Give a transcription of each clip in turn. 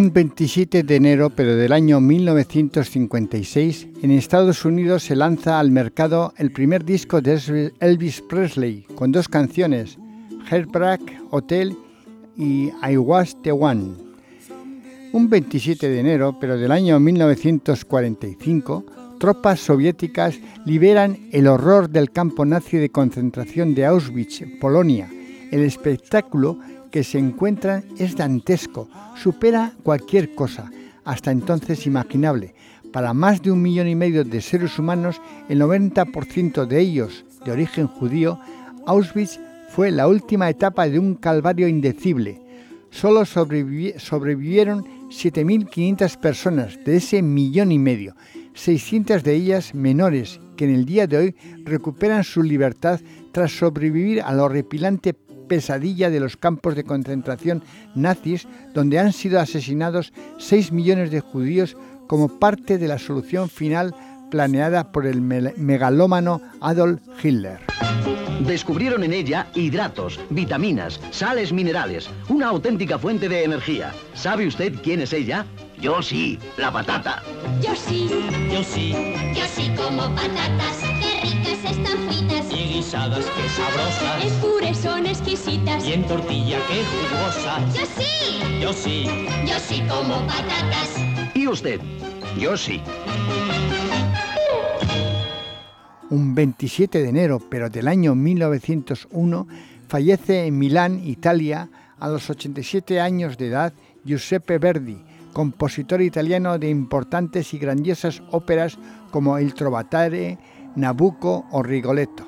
Un 27 de enero, pero del año 1956, en Estados Unidos se lanza al mercado el primer disco de Elvis Presley, con dos canciones, Heartbreak Hotel y I Was the One. Un 27 de enero, pero del año 1945, tropas soviéticas liberan el horror del campo nazi de concentración de Auschwitz, Polonia. El espectáculo que se encuentran es dantesco, supera cualquier cosa, hasta entonces imaginable. Para más de un millón y medio de seres humanos, el 90% de ellos de origen judío, Auschwitz fue la última etapa de un calvario indecible. Solo sobrevivieron 7.500 personas de ese millón y medio, 600 de ellas menores que en el día de hoy recuperan su libertad tras sobrevivir a la horripilante pesadilla de los campos de concentración nazis donde han sido asesinados 6 millones de judíos como parte de la solución final planeada por el megalómano Adolf Hitler. Descubrieron en ella hidratos, vitaminas, sales minerales, una auténtica fuente de energía. ¿Sabe usted quién es ella? Yo sí, la patata. Yo sí. Yo sí. Yo sí como patatas, ricas están fritas. Y guisadas, qué sabrosas. En puré son exquisitas. Y en tortilla, qué jugosas. Yo sí. Yo sí. Yo sí como patatas. ¿Y usted? Yo sí. Un 27 de enero, pero del año 1901, fallece en Milán, Italia, a los 87 años de edad, Giuseppe Verdi, compositor italiano de importantes y grandiosas óperas como Il Trovatore, Nabucco o Rigoletto.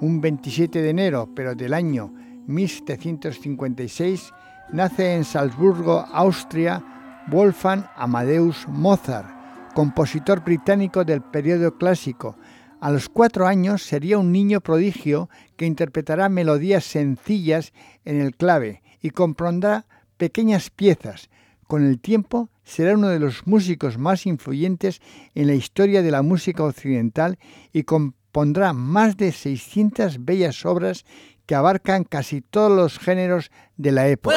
Un 27 de enero, pero del año 1756, nace en Salzburgo, Austria, Wolfgang Amadeus Mozart, compositor británico del periodo clásico. A los cuatro años sería un niño prodigio que interpretará melodías sencillas en el clave y compondrá pequeñas piezas, con el tiempo será uno de los músicos más influyentes en la historia de la música occidental y compondrá más de 600 bellas obras que abarcan casi todos los géneros de la época.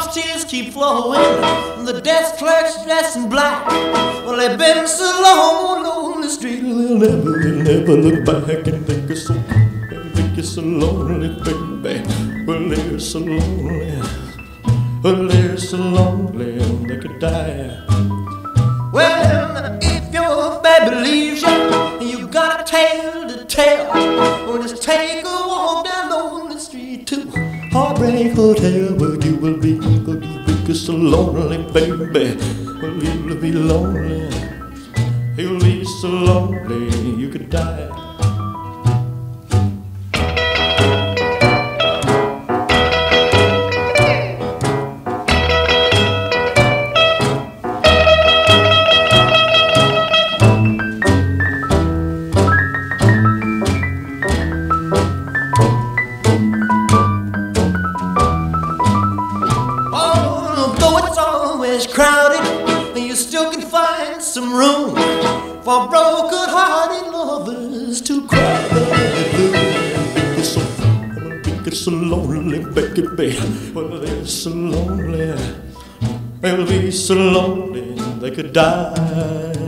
The tears keep flowing, the desk clerk's dressed in black. Well, they've been so long on the street, they'll never, they'll never look back and think it's so, think it's so lonely, baby. Well, they're so lonely, well, they're so lonely, they could die. Well, if your baby leaves you, and you got a tale to tell. Well, just take a walk down on the street to Heartbreak Hotel, lonely, baby. Well, you'll be lonely, you'll be so lonely, you could die. Can find some room for broken-hearted lovers to cry. It's so, it's so lonely, Becky, babe. Well, it's so lonely. They'll be so lonely they could die.